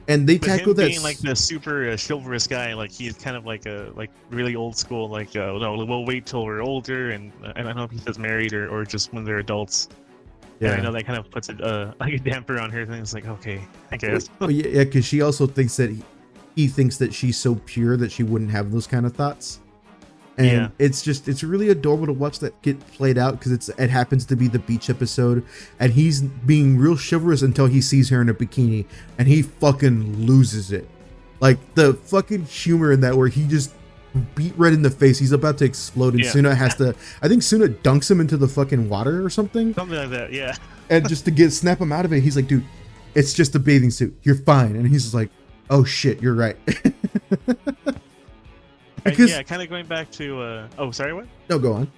Speaker 2: and they
Speaker 3: But
Speaker 2: tackle that
Speaker 3: being like the super uh, chivalrous guy, like he's kind of like a like really old school. Like, uh, no, we'll wait till we're older, and uh, I don't know if he says married or, or just when they're adults. Yeah, I know that kind of puts a uh, [laughs] like a damper on her. Thing it's like, okay, I guess.
Speaker 2: Well, yeah, yeah, because she also thinks that he, he thinks that she's so pure that she wouldn't have those kind of thoughts. And
Speaker 3: Yeah.
Speaker 2: it's just it's really adorable to watch that get played out because it's it happens to be the beach episode, and he's being real chivalrous until he sees her in a bikini, and he fucking loses it. Like the fucking humor in that where he just beat red in the face, he's about to explode, and
Speaker 3: Yeah.
Speaker 2: Suna has to. I think Suna dunks him into the fucking water or something
Speaker 3: Something like that. Yeah.
Speaker 2: and just to get snap him out of it, he's like, dude, it's just a bathing suit. You're fine. And he's like, oh shit, you're right. [laughs] Because
Speaker 3: yeah, kind of going back to. uh Oh, sorry, what?
Speaker 2: no, go on.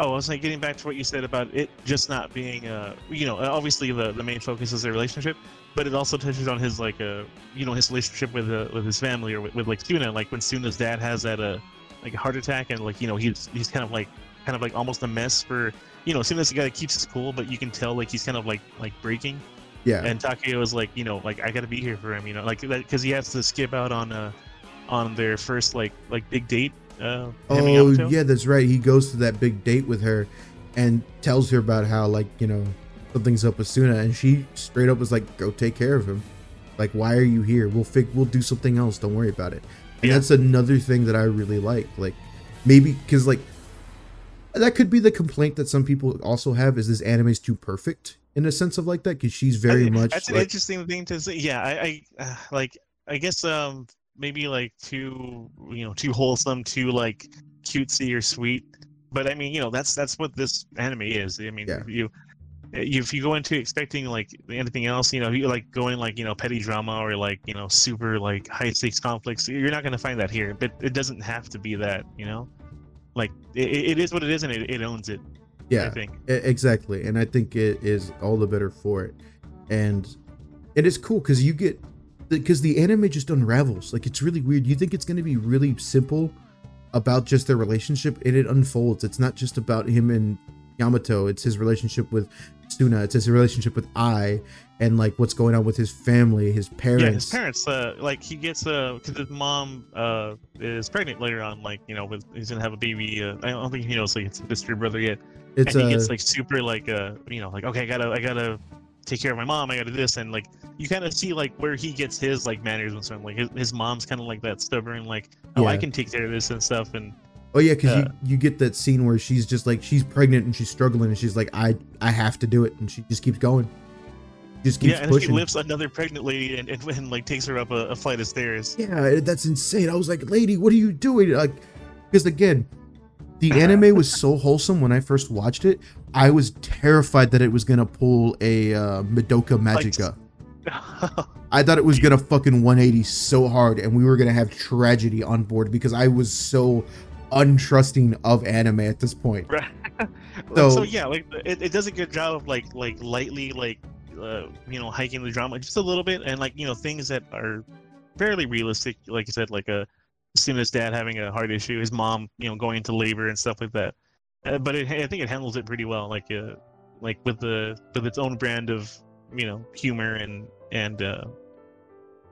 Speaker 3: Oh, I was like getting back to what you said about it just not being, uh, you know, obviously the, the main focus is their relationship, but it also touches on his like, uh, you know, his relationship with uh, with his family or with, with like Suna. Like when Suna's dad has that uh, like a heart attack and like you know he's he's kind of like kind of like almost a mess for you know Suna's the guy that keeps his cool, but you can tell like he's kind of like like breaking.
Speaker 2: Yeah,
Speaker 3: And Takeo is like, you know, like I got to be here for him, you know, like because he has to skip out on uh on their first like like big date. Uh,
Speaker 2: oh yeah, that's right. He goes to that big date with her, and tells her about how like you know something's up with Suna, and she straight up was like, go take care of him. Like, why are you here? We'll fig- we'll do something else. Don't worry about it. And
Speaker 3: Yeah.
Speaker 2: that's another thing that I really like. Like, maybe because like that could be the complaint that some people also have is this anime is too perfect in a sense of like that because she's very
Speaker 3: I-
Speaker 2: much
Speaker 3: That's an interesting thing to say. Yeah, I, I uh, like. I guess um maybe like too you know too wholesome, too like cutesy or sweet. But I mean, you know, that's that's what this anime is. I mean,
Speaker 2: Yeah.
Speaker 3: if you if you go into expecting like anything else, you know, you like going like you know petty drama or like you know super like high stakes conflicts, you're not gonna find that here. But it doesn't have to be that, you know. Like it, it is what it is, and it, it owns it. I
Speaker 2: yeah
Speaker 3: think.
Speaker 2: E- exactly and i think it is all the better for it. And it is cool because you get because the anime just unravels. Like it's really weird. You think it's going to be really simple about just their relationship and it unfolds. It's not just about him and yamato. It's his relationship with suna it's his relationship with Ai and like what's going on with his family his parents
Speaker 3: Yeah, his parents. Uh, like he gets uh, because his mom uh is pregnant later on. Like you know, with he's gonna have a baby. Uh, I don't think he knows like it's a sister brother yet.
Speaker 2: it's
Speaker 3: and he
Speaker 2: uh,
Speaker 3: gets like super like uh, you know, like okay, I gotta, I gotta take care of my mom. I gotta do this, and like you kind of see like where he gets his like manners and stuff. Like his, his mom's kind of like that stubborn, like oh, I can take care of this and stuff. And
Speaker 2: Oh yeah, because
Speaker 3: Uh,
Speaker 2: you, you get that scene where she's just like she's pregnant and she's struggling and she's like I I have to do it and she just keeps going, just keeps
Speaker 3: yeah, and
Speaker 2: pushing.
Speaker 3: she lifts another pregnant lady and, and, and like takes her up a, a flight of stairs.
Speaker 2: Yeah, that's insane. I was like, lady, what are you doing? Like, because again, the anime was so [laughs] wholesome when I first watched it. I was terrified that it was gonna pull a uh, Madoka Magica. I thought it was [laughs] gonna fucking 180 so hard, and we were gonna have tragedy on board because I was so untrusting of anime at this point.
Speaker 3: Right. [laughs]
Speaker 2: So-
Speaker 3: so, yeah, like it, it does a good job of like like lightly like uh, you know hiking the drama just a little bit, and like you know things that are fairly realistic. Like I said, like a Suna's dad having a heart issue, his mom you know going into labor and stuff like that. Uh, but it, I think it handles it pretty well, like uh, like with the with its own brand of you know humor and and uh,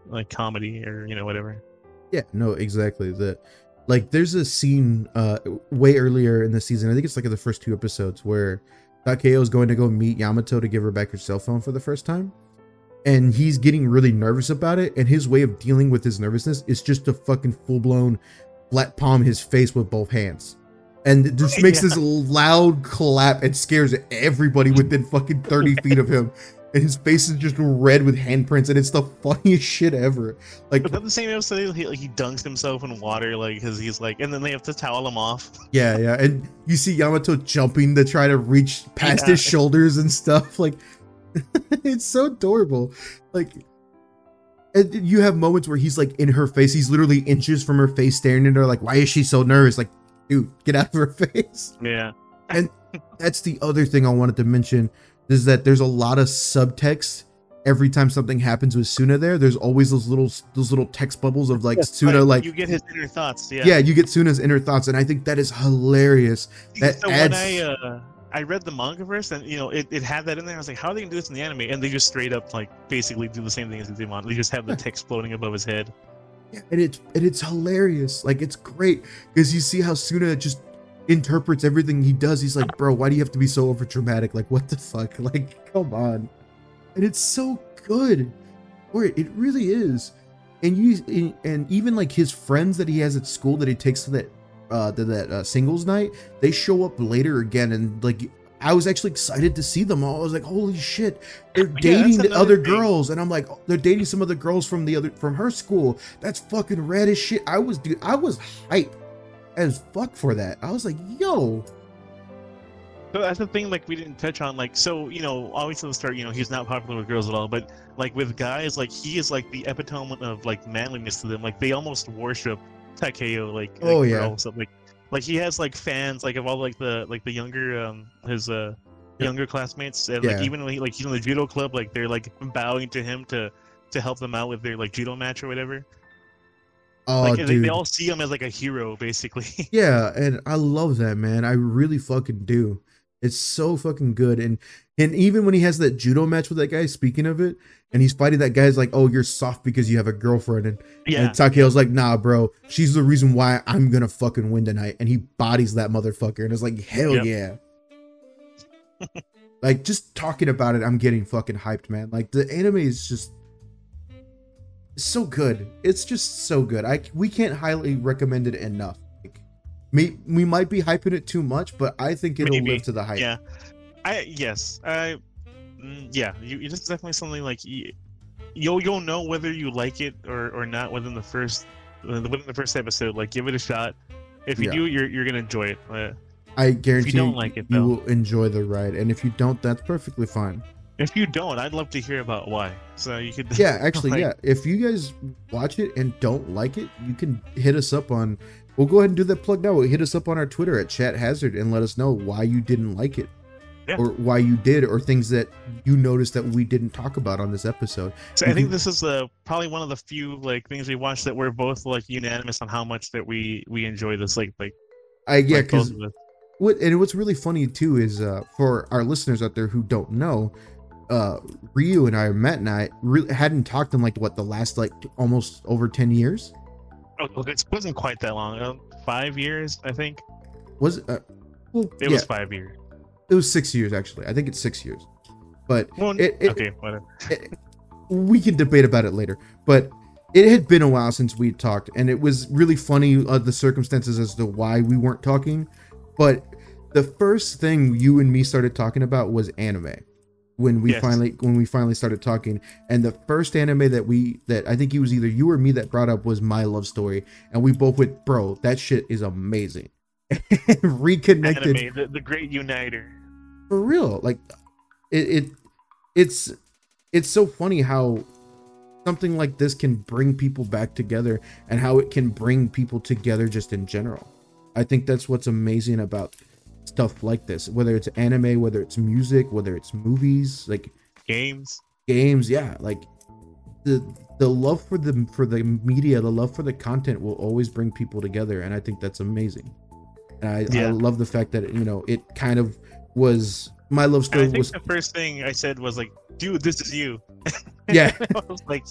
Speaker 3: like comedy or you know whatever.
Speaker 2: Yeah, no, exactly. The like there's a scene uh way earlier in the season, I think it's like in the first two episodes where Takeo is going to go meet Yamato to give her back her cell phone for the first time. And he's getting really nervous about it, and his way of dealing with his nervousness is just to fucking full blown flat palm his face with both hands. And it just [laughs] makes
Speaker 3: Yeah.
Speaker 2: this loud clap and scares everybody within fucking 30 [laughs] feet of him. And his face is just red with handprints, and it's the funniest shit ever. Like
Speaker 3: But then the same episode, he, like, he dunks himself in water, like because he's like, and then they have to towel him off.
Speaker 2: Yeah, yeah, and you see Yamato jumping to try to reach past
Speaker 3: Yeah.
Speaker 2: his shoulders and stuff. Like, [laughs] it's so adorable. Like, and you have moments where he's like in her face. He's literally inches from her face, staring at her. Like, why is she so nervous? Like, dude, get out of her [laughs] face.
Speaker 3: Yeah.
Speaker 2: And that's the other thing I wanted to mention is that there's a lot of subtext every time something happens with Suna. There, there's always those little those little text bubbles of like Suna,
Speaker 3: Right,
Speaker 2: like
Speaker 3: you get his inner thoughts. Yeah.
Speaker 2: yeah, you get Suna's inner thoughts, and I think that is hilarious. that
Speaker 3: so
Speaker 2: adds-
Speaker 3: when I uh, I read the manga first, and you know it, it had that in there. I was like, how are they gonna do this in the anime? And they just straight up like basically do the same thing as they want. They just have the text floating above his head.
Speaker 2: Yeah, and it's and it's hilarious. Like it's great because you see how Suna just interprets everything he does. He's like, bro, why do you have to be so over dramatic? Like, what the fuck? [laughs] Like, come on. And it's so good. Or it, really is. And you and even like his friends that he has at school that he takes to that uh to that uh, singles night, they show up later again and like I was actually excited to see them all. I was like, "Holy shit, they're [laughs]
Speaker 3: Yeah,
Speaker 2: dating the other
Speaker 3: thing.
Speaker 2: girls!" And I'm like, oh, "They're dating some other girls from the other from her school." That's fucking rad as shit. I was, dude, I was hype as fuck for that. I was like, "Yo,
Speaker 3: So that's the thing, like we didn't touch on, like so you know, obviously the start, you know, he's not popular with girls at all, but like with guys, like he is like the epitome of like manliness to them. Like they almost worship Takeo, like, like
Speaker 2: Oh, yeah.
Speaker 3: girls. Like like he has like fans, like of all like the like the younger um his uh younger classmates, and
Speaker 2: Yeah.
Speaker 3: like even when he like he's in the judo club, like they're like bowing to him to to help them out with their like judo match or whatever.
Speaker 2: Oh,
Speaker 3: like they,
Speaker 2: dude,
Speaker 3: they all see him as like a hero, basically. [laughs]
Speaker 2: yeah." And I love that man. I really fucking do. It's so fucking good. And and even when he has that judo match with that guy, speaking of it, and he's fighting that guy's like, "Oh, you're soft because you have a girlfriend," and
Speaker 3: yeah,
Speaker 2: And Takeo's like, nah, bro, she's the reason why I'm gonna fucking win tonight. And he bodies that motherfucker and it's like, hell
Speaker 3: Yep.
Speaker 2: yeah. [laughs] like just talking about it, I'm getting fucking hyped, man. Like the anime is just so good. It's just so good. I we can't highly recommend it enough. Like, me, we might be hyping it too much, but I think it'll
Speaker 3: Maybe.
Speaker 2: live to the hype.
Speaker 3: Yeah, I yes, I mm, yeah. You, it's definitely something like you, you'll you'll know whether you like it or or not within the first within the first episode. Like, give it a shot. If you
Speaker 2: Yeah.
Speaker 3: do, you're you're gonna enjoy it. Uh,
Speaker 2: I guarantee you,
Speaker 3: don't like it,
Speaker 2: you will enjoy the ride. And if you don't, that's perfectly fine.
Speaker 3: If you don't, I'd love to hear about why. So you could
Speaker 2: yeah [laughs] actually
Speaker 3: Like-
Speaker 2: yeah if you guys watch it and don't like it you can hit us up on we'll go ahead and do that plug now hit us up on our twitter at chat hazard and let us know why you didn't like it
Speaker 3: Yeah.
Speaker 2: or why you did or things that you noticed that we didn't talk about on this episode
Speaker 3: So I think this is uh, probably one of the few like things we watched that we're both like unanimous on how much that we we enjoy this. Like like
Speaker 2: i yeah because
Speaker 3: us.
Speaker 2: what and what's really funny too is uh for our listeners out there who don't know uh Rio and i met, and i really hadn't talked in like what the last like almost over 10 years
Speaker 3: Oh, it wasn't quite that long. Uh, five years, I think.
Speaker 2: was it uh, well
Speaker 3: It
Speaker 2: yeah
Speaker 3: was five years.
Speaker 2: it was six years actually i think it's six years but
Speaker 3: Well,
Speaker 2: it, it,
Speaker 3: okay, whatever. [laughs]
Speaker 2: we can debate about it later but it had been a while since we talked and it was really funny uh, the circumstances as to why we weren't talking but the first thing you and me started talking about was anime when we
Speaker 3: Yes.
Speaker 2: finally when we finally started talking. And the first anime that we that i think it was either you or me that brought up was my love story. And we both went bro that shit is amazing. [laughs] Reconnected.
Speaker 3: Anime, the, the great uniter.
Speaker 2: for real. Like it, it it's it's so funny how something like this can bring people back together and how it can bring people together just in general. I think that's what's amazing about stuff like this whether it's anime whether it's music whether it's movies like
Speaker 3: Games.
Speaker 2: games yeah like the the love for the for the media the love for the content will always bring people together and i think that's amazing and i, I love the fact that you know it kind of was my love
Speaker 3: And
Speaker 2: story
Speaker 3: I think
Speaker 2: was
Speaker 3: the first thing I said was like, "Dude, this is you."
Speaker 2: Yeah. [laughs]
Speaker 3: I was like,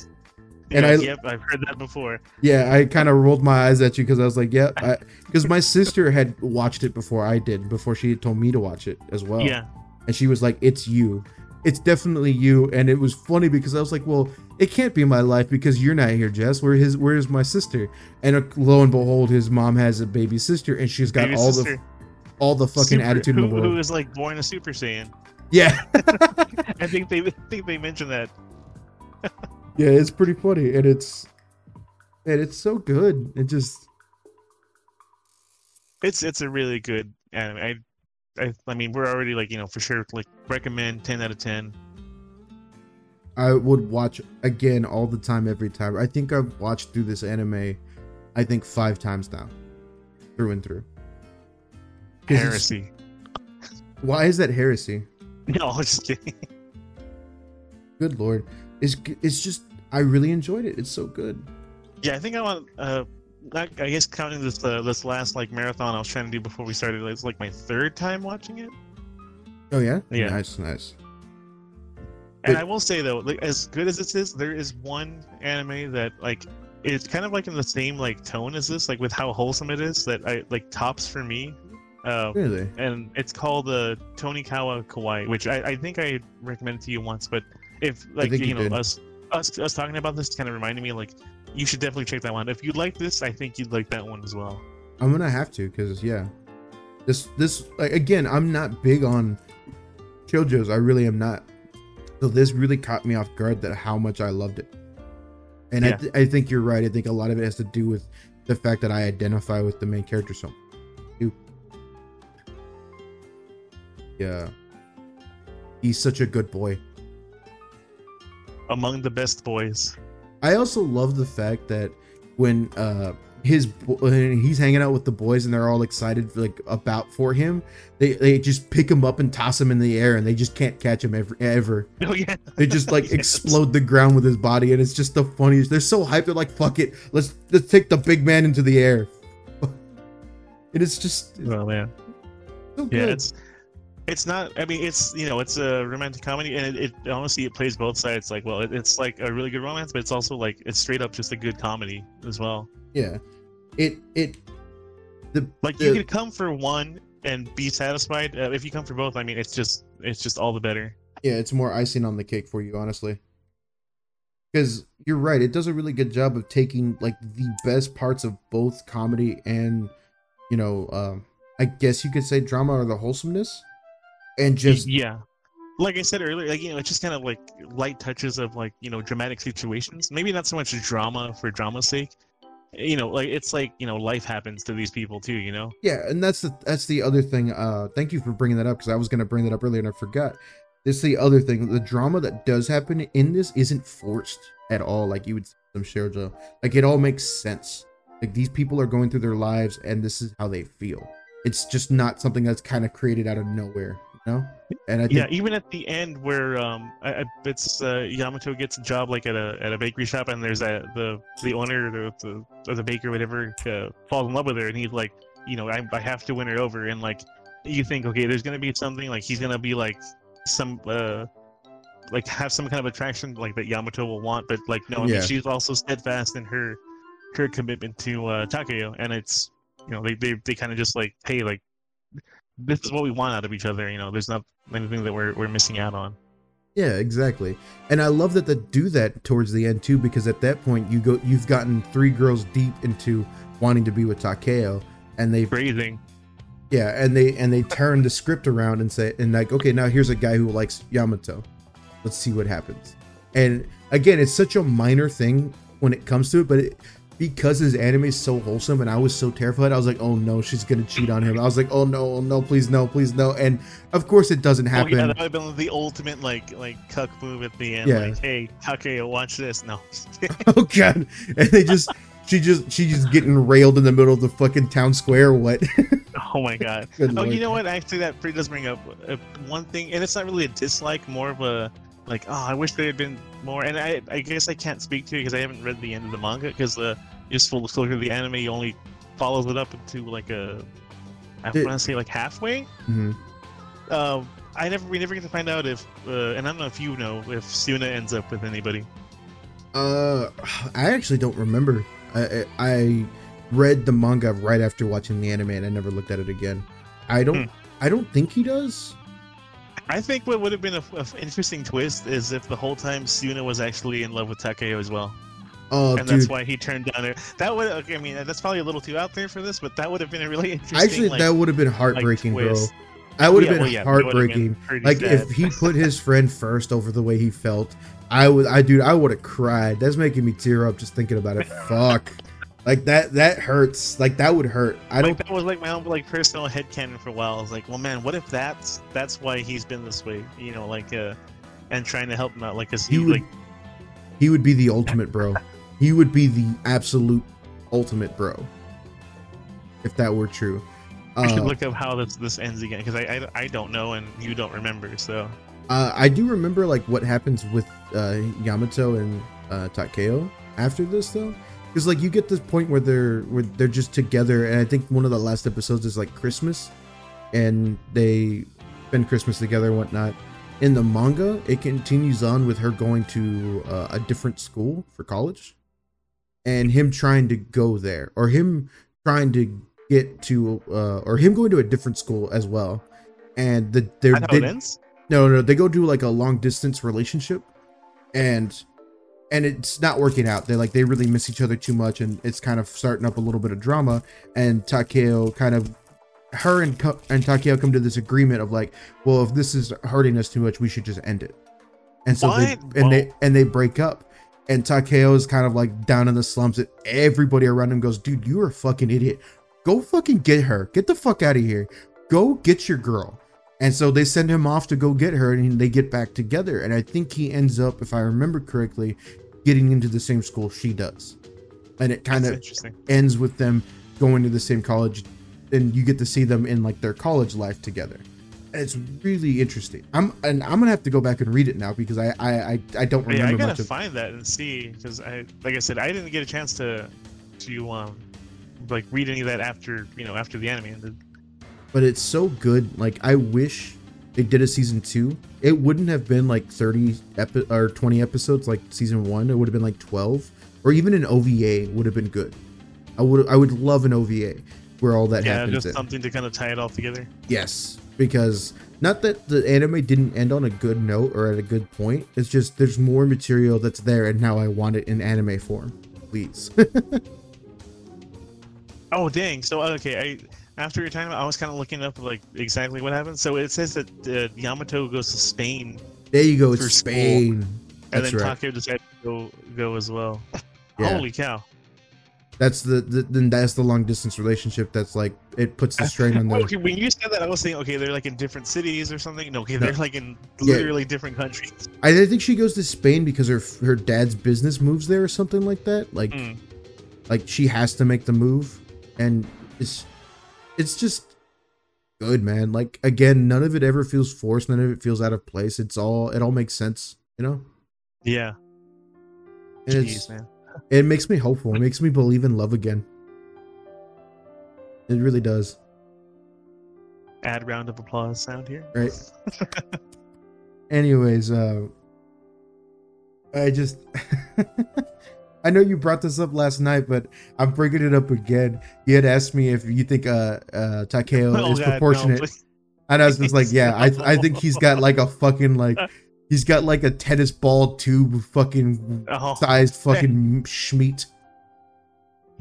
Speaker 2: And
Speaker 3: and
Speaker 2: I-
Speaker 3: yep, I've heard that before.
Speaker 2: Yeah, I kind of rolled my eyes at you because I was like, yeah, because my sister had watched it before I did, before she had told me to watch it as well.
Speaker 3: Yeah,
Speaker 2: And she was like, it's you. It's definitely you. And it was funny because I was like, well, it can't be my life because you're not here, Jess. Where his where's my sister? And uh, lo and behold, his mom has a baby sister and she's got
Speaker 3: baby
Speaker 2: all
Speaker 3: sister.
Speaker 2: the all the fucking
Speaker 3: Super-
Speaker 2: attitude in the world.
Speaker 3: Who is like born a Super Saiyan?
Speaker 2: yeah. [laughs]
Speaker 3: I think they I think they mentioned that. [laughs]
Speaker 2: yeah, it's pretty funny. And it's and it's so good. It just
Speaker 3: It's it's a really good anime. I, I I mean, we're already like you know for sure like recommend ten out of ten.
Speaker 2: I would watch again all the time, every time. I think I've watched through this anime, I think five times now, through and through.
Speaker 3: Heresy.
Speaker 2: Why is that heresy? [laughs]
Speaker 3: No, I'm just kidding.
Speaker 2: Good lord, it's it's just I really enjoyed it. It's so good.
Speaker 3: Yeah, I think I want. Uh, I, I guess counting this uh, this last like marathon I was trying to do before we started, it's like my third time watching it.
Speaker 2: Oh yeah,
Speaker 3: Yeah.
Speaker 2: nice, nice.
Speaker 3: And
Speaker 2: But-
Speaker 3: I will say though, like as good as this is, there is one anime that like it's kind of like in the same like tone as this, like with how wholesome it is, that I like tops for me. Uh,
Speaker 2: Really?
Speaker 3: and it's called the uh, Tonikaku Kawaii, which I, I think I recommended to you once. But if like you
Speaker 2: you
Speaker 3: know
Speaker 2: did.
Speaker 3: us us us talking about this kind of reminded me like you should definitely check that one. If you like this, I think you'd like that one as well.
Speaker 2: I'm gonna have to because yeah, this this like again, I'm not big on shoujos. I really am not. So this really caught me off guard that how much I loved it. And I, th- I think you're right. I think a lot of it has to do with the fact that I identify with the main character so. Yeah. He's such a good boy.
Speaker 3: Among the best boys.
Speaker 2: I also love the fact that when uh his when he's hanging out with the boys and they're all excited like about for him, they they just pick him up and toss him in the air and they just can't catch him ever ever. [laughs]
Speaker 3: Oh yeah.
Speaker 2: They just like [laughs]
Speaker 3: Yes.
Speaker 2: explode the ground with his body and it's just the funniest. They're so hyped. They're like, "Fuck it, let's let's take the big man into the air." [laughs] And it's just
Speaker 3: Oh man.
Speaker 2: so
Speaker 3: Yeah,
Speaker 2: good.
Speaker 3: it's it's not. I mean, it's you know, it's a romantic comedy, and it, it honestly it plays both sides. Like, well, it, it's like a really good romance, but it's also like it's straight up just a good comedy as well.
Speaker 2: yeah. It it the
Speaker 3: Like
Speaker 2: the-
Speaker 3: you can come for one and be satisfied. Uh, if you come for both, I mean, it's just it's just all the better.
Speaker 2: yeah, it's more icing on the cake for you, honestly. Because you're right, it does a really good job of taking like the best parts of both comedy and, you know, um, I guess you could say drama or the wholesomeness, and just
Speaker 3: yeah. Like I said earlier, like you know, it's just kind of like light touches of like you know dramatic situations. Maybe not so much drama for drama's sake. You know, like it's like you know life happens to these people too. You know.
Speaker 2: yeah, and that's the that's the other thing. Uh, thank you for bringing that up because I was gonna bring that up earlier and I forgot. This is the other thing. The drama that does happen in this isn't forced at all, like you would some shoujo. Like it all makes sense. Like these people are going through their lives and this is how they feel. It's just not something that's kind of created out of nowhere, know? And I think
Speaker 3: Yeah, even at the end where um, I, I, it's uh, Yamato gets a job like at a at a bakery shop, and there's a the the owner, the the, or the baker, whatever, uh, falls in love with her, and he's like, you know, I, I have to win her over, and like, you think, okay, there's gonna be something like he's gonna be like some uh, like have some kind of attraction like that Yamato will want, but like no, I
Speaker 2: Yeah.
Speaker 3: mean she's also steadfast in her her commitment to uh, Takeo, and it's you know they they, they kind of just like hey like this is what we want out of each other. You know, there's not anything that we're we're missing out on.
Speaker 2: Yeah, exactly. And I love that they do that towards the end too, because at that point you go you've gotten three girls deep into wanting to be with Takeo and they
Speaker 3: Phrasing.
Speaker 2: yeah, and they and they turn the script around and say and like, okay, now here's a guy who likes Yamato. Let's see what happens. And again, it's such a minor thing when it comes to it, but it, because his anime is so wholesome and I was so terrified, I was like, oh no, she's gonna cheat on him. I was like, oh no, oh no, please no, please no. And of course it doesn't
Speaker 3: Oh,
Speaker 2: happen.
Speaker 3: yeah, that would have been the ultimate like like cuck move at the end.
Speaker 2: Yeah.
Speaker 3: Like, hey, Takeo, watch this. No. [laughs]
Speaker 2: oh god. And they just she just she's just getting railed in the middle of the fucking town square or what? [laughs]
Speaker 3: oh my god. Oh,
Speaker 2: lord.
Speaker 3: you know what? Actually, that pretty does bring up uh, one thing, and it's not really a dislike, more of a like, oh, I wish there had been more. And I, I guess I can't speak to it because I haven't read the end of the manga. Because the just full disclosure, the anime only follows it up into like a, I want to say like halfway.
Speaker 2: Mhm.
Speaker 3: Um, I never, we never get to find out if, uh, and I don't know if you know if Suna ends up with anybody.
Speaker 2: Uh, I actually don't remember. I, I I read the manga right after watching the anime, and I never looked at it again. I don't.
Speaker 3: Hmm.
Speaker 2: I don't think he does.
Speaker 3: I think what would have been a, a interesting twist is if the whole time Suna was actually in love with Takeo as well.
Speaker 2: Oh,
Speaker 3: and
Speaker 2: dude.
Speaker 3: that's why he turned down it. That would, okay, I mean, that's probably a little too out there for this, but that would have been a really interesting.
Speaker 2: Actually,
Speaker 3: like,
Speaker 2: that would have been
Speaker 3: like,
Speaker 2: heartbreaking, bro.
Speaker 3: twist.
Speaker 2: That would have
Speaker 3: Yeah,
Speaker 2: been
Speaker 3: well, yeah, would've been
Speaker 2: heartbreaking. Like
Speaker 3: sad.
Speaker 2: if he [laughs] put his friend first over the way he felt, I would. I dude, I would have cried. That's making me tear up just thinking about it. [laughs] Fuck. Like that. That hurts. Like that would hurt. I
Speaker 3: like
Speaker 2: don't.
Speaker 3: that was like my own like personal headcanon for a while. I was like, well, man, what if that's that's why he's been this way? You know, like uh, and trying to help him out, like, cause he,
Speaker 2: He would-
Speaker 3: like,
Speaker 2: He would be the ultimate bro. He would be the absolute ultimate bro. If that were true.
Speaker 3: I should
Speaker 2: Uh,
Speaker 3: look up how this this ends again, because I, I I don't know and you don't remember, so
Speaker 2: Uh, I do remember like what happens with uh, Yamato and uh, Takeo after this though, because like you get this point where they're where they're just together, and I think one of the last episodes is like Christmas, and they spend Christmas together and whatnot. In the manga, it continues on with her going to uh, a different school for college, and him trying to go there, or him trying to get to, uh, or him going to a different school as well. And the they're
Speaker 3: that's how it
Speaker 2: they- no, no, they go do like a long distance relationship, and and it's not working out. They like they really miss each other too much, and it's kind of starting up a little bit of drama. And Takeo kind of, her and and Takeo come to this agreement of like, well, if this is hurting us too much, we should just end it. And so they
Speaker 3: What?
Speaker 2: and they and they break up. And Takeo is kind of like down in the slumps. And everybody around him goes, "Dude, you're a fucking idiot. Go fucking get her. Get the fuck out of here. Go get your girl." And so they send him off to go get her and they get back together. And I think he ends up, if I remember correctly, getting into the same school she does. And it kind of ends with them going to the same college and you get to see them in like their college life together. And it's really interesting. I'm and I'm gonna have to go back and read it now because I I I, I don't remember.
Speaker 3: Yeah, I gotta find that and see because I, like I said, I didn't get a chance to to um like read any of that after you know after the anime ended.
Speaker 2: But it's so good. Like I wish they did a season two. It wouldn't have been like 30 epi- or 20 episodes like season one. It would have been like 12, or even an OVA would have been good. I would I would love an OVA where all that
Speaker 3: yeah,
Speaker 2: happens.
Speaker 3: just
Speaker 2: in.
Speaker 3: something to kind of tie it all together.
Speaker 2: Yes, because not that the anime didn't end on a good note or at a good point. It's just there's more material that's there, and now I want it in anime form. Please. [laughs]
Speaker 3: Oh dang! So okay, I after your time, I was kind of looking up like exactly what happened. So it says that uh, Yamato goes to Spain,
Speaker 2: there you go. It's
Speaker 3: For school.
Speaker 2: Spain.
Speaker 3: and then
Speaker 2: right.
Speaker 3: Takeo decided to go go as well.
Speaker 2: Yeah.
Speaker 3: Holy cow!
Speaker 2: That's the, the then that's the long distance relationship. That's like it puts the strain on the. [laughs]
Speaker 3: okay, when you said that, I was thinking, okay, they're like in different cities or something. No, okay, they're like in
Speaker 2: Yeah.
Speaker 3: literally different countries.
Speaker 2: I think she goes to Spain because her her dad's business moves there or something like that. Like
Speaker 3: Mm.
Speaker 2: like she has to make the move, and it's it's just good, man. Like again, none of it ever feels forced. None of it feels out of place. It's all it all makes sense, you know.
Speaker 3: Yeah,
Speaker 2: And
Speaker 3: jeez,
Speaker 2: it's
Speaker 3: man.
Speaker 2: it makes me hopeful. It makes me believe in love again. It really does.
Speaker 3: Add round of applause sound here.
Speaker 2: Right. Anyways, uh I just [laughs] I know you brought this up last night, but I'm bringing it up again. You had asked me if you think uh uh Takeo [laughs]
Speaker 3: Oh,
Speaker 2: is
Speaker 3: God,
Speaker 2: proportionate.
Speaker 3: please.
Speaker 2: and I was just like, yeah, I I think he's got like a fucking like he's got like a tennis ball tube fucking [laughs]
Speaker 3: Oh,
Speaker 2: sized fucking schmeat.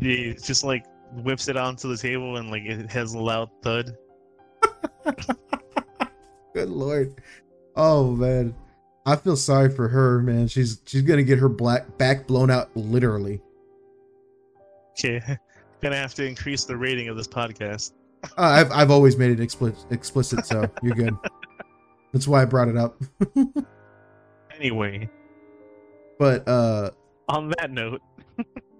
Speaker 3: he just like whips it onto the table and like it has a loud thud. [laughs]
Speaker 2: Good lord. Oh man. I feel sorry for her, man. She's she's gonna get her black back blown out literally. [laughs]
Speaker 3: Okay, gonna have to increase the rating of this podcast.
Speaker 2: Uh, I've I've always made it explicit, explicit, so [laughs] you're good. That's why I brought it up. [laughs]
Speaker 3: Anyway,
Speaker 2: but uh,
Speaker 3: on that note,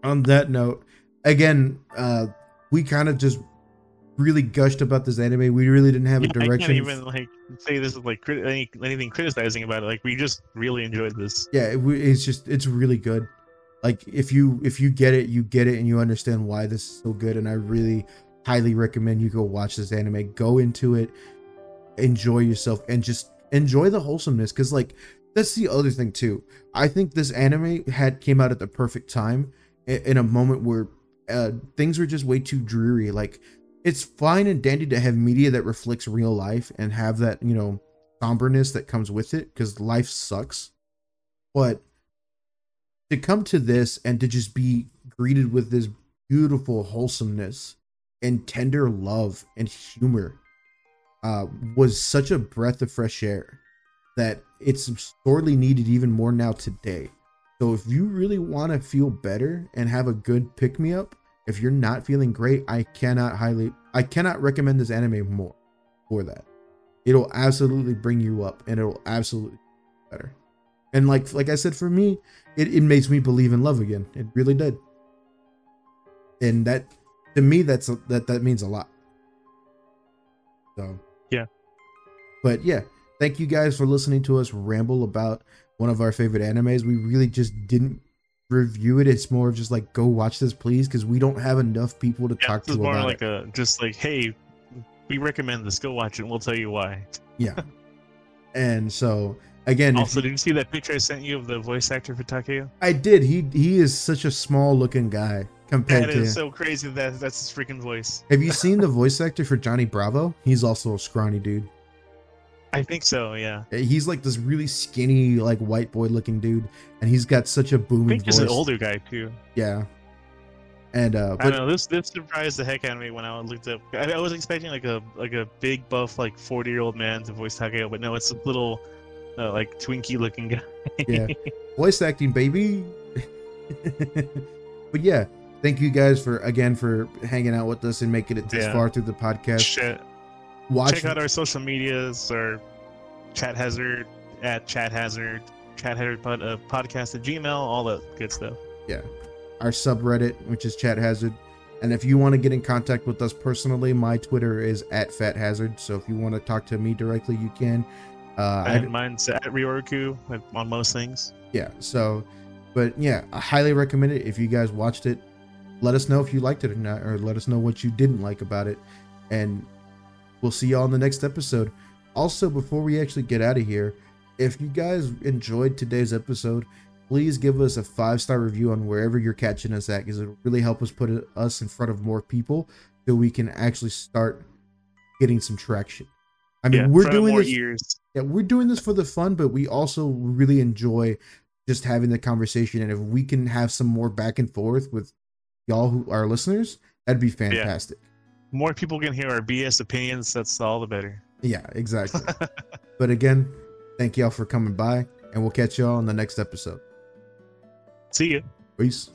Speaker 2: on that note, again, uh, we kind of just really gushed about this anime. We really didn't have a
Speaker 3: yeah, I
Speaker 2: direction.
Speaker 3: can't even like say this is like crit- any, anything criticizing about it. Like we just really enjoyed this.
Speaker 2: yeah, it, it's just it's really good. Like if you if you get it, you get it, and you understand why this is so good. And I really highly recommend you go watch this anime. Go into it, enjoy yourself, and just enjoy the wholesomeness. Because like that's the other thing too. I think this anime had came out at the perfect time i- in a moment where uh, things were just way too dreary. Like it's fine and dandy to have media that reflects real life and have that you know somberness that comes with it because life sucks. But to come to this and to just be greeted with this beautiful wholesomeness and tender love and humor uh, was such a breath of fresh air that it's sorely needed even more now today. So if you really want to feel better and have a good pick me up, if you're not feeling great, I cannot highly I cannot recommend this anime more for that. It'll absolutely bring you up and it'll absolutely be better. And like like I said for me, it, it makes me believe in love again. It really did. And that to me that's a, that that means a lot. So
Speaker 3: Yeah.
Speaker 2: But yeah, thank you guys for listening to us ramble about one of our favorite animes. We really just didn't review it. It's more of just like go watch this please because we don't have enough people to
Speaker 3: Yeah,
Speaker 2: talk to
Speaker 3: more
Speaker 2: about
Speaker 3: like
Speaker 2: it.
Speaker 3: a just like, hey, we recommend this. Go watch it. and We'll tell you why.
Speaker 2: Yeah. and so again,
Speaker 3: Also, did you see that picture I sent you of the voice actor for Takeo?
Speaker 2: I did. He he is such a small looking guy compared
Speaker 3: That
Speaker 2: to.
Speaker 3: is so crazy that that's his freaking voice.
Speaker 2: Have you seen the voice actor for Johnny Bravo? He's also a scrawny dude.
Speaker 3: I think so. Yeah.
Speaker 2: He's like this really skinny, like white boy looking dude, and he's got such a booming I
Speaker 3: think he's
Speaker 2: voice.
Speaker 3: an older guy too.
Speaker 2: Yeah. And uh,
Speaker 3: I
Speaker 2: but
Speaker 3: don't know. This this surprised the heck out of me when I looked up. I, I was expecting like a like a big buff like forty year old man to voice Takeo, but no, it's a little uh, like Twinkie looking guy.
Speaker 2: Yeah. [laughs] voice acting, baby. [laughs] but yeah, thank you guys for again for hanging out with us and making it this
Speaker 3: Yeah.
Speaker 2: far through the podcast.
Speaker 3: Shit.
Speaker 2: Watch
Speaker 3: Check out our social medias or Chat Hazard at Chat Hazard, Chat Hazard pod, uh, podcast at Gmail, all that good stuff. Yeah.
Speaker 2: Our subreddit, which is Chat Hazard. And if you want to get in contact with us personally, my Twitter is at Fat Hazard. So if you want to talk to me directly, you can. Uh, I,
Speaker 3: And mine's at Ryorku on most things.
Speaker 2: yeah. So, but yeah, I highly recommend it. If you guys watched it, let us know if you liked it or not, or let us know what you didn't like about it. And we'll see y'all in the next episode. Also, before we actually get out of here, if you guys enjoyed today's episode, please give us a five star review on wherever you're catching us at because it'll really help us put us in front of more people so we can actually start getting some traction. I mean,
Speaker 3: yeah,
Speaker 2: we're doing this.
Speaker 3: ears.
Speaker 2: Yeah, we're doing this for the fun, but we also really enjoy just having the conversation. And if we can have some more back and forth with y'all who are listeners, that'd be fantastic.
Speaker 3: More people can hear our BS opinions. That's all the better.
Speaker 2: Yeah, exactly. [laughs] but again, thank y'all for coming by, and we'll catch y'all on the next episode.
Speaker 3: See you.
Speaker 2: Peace.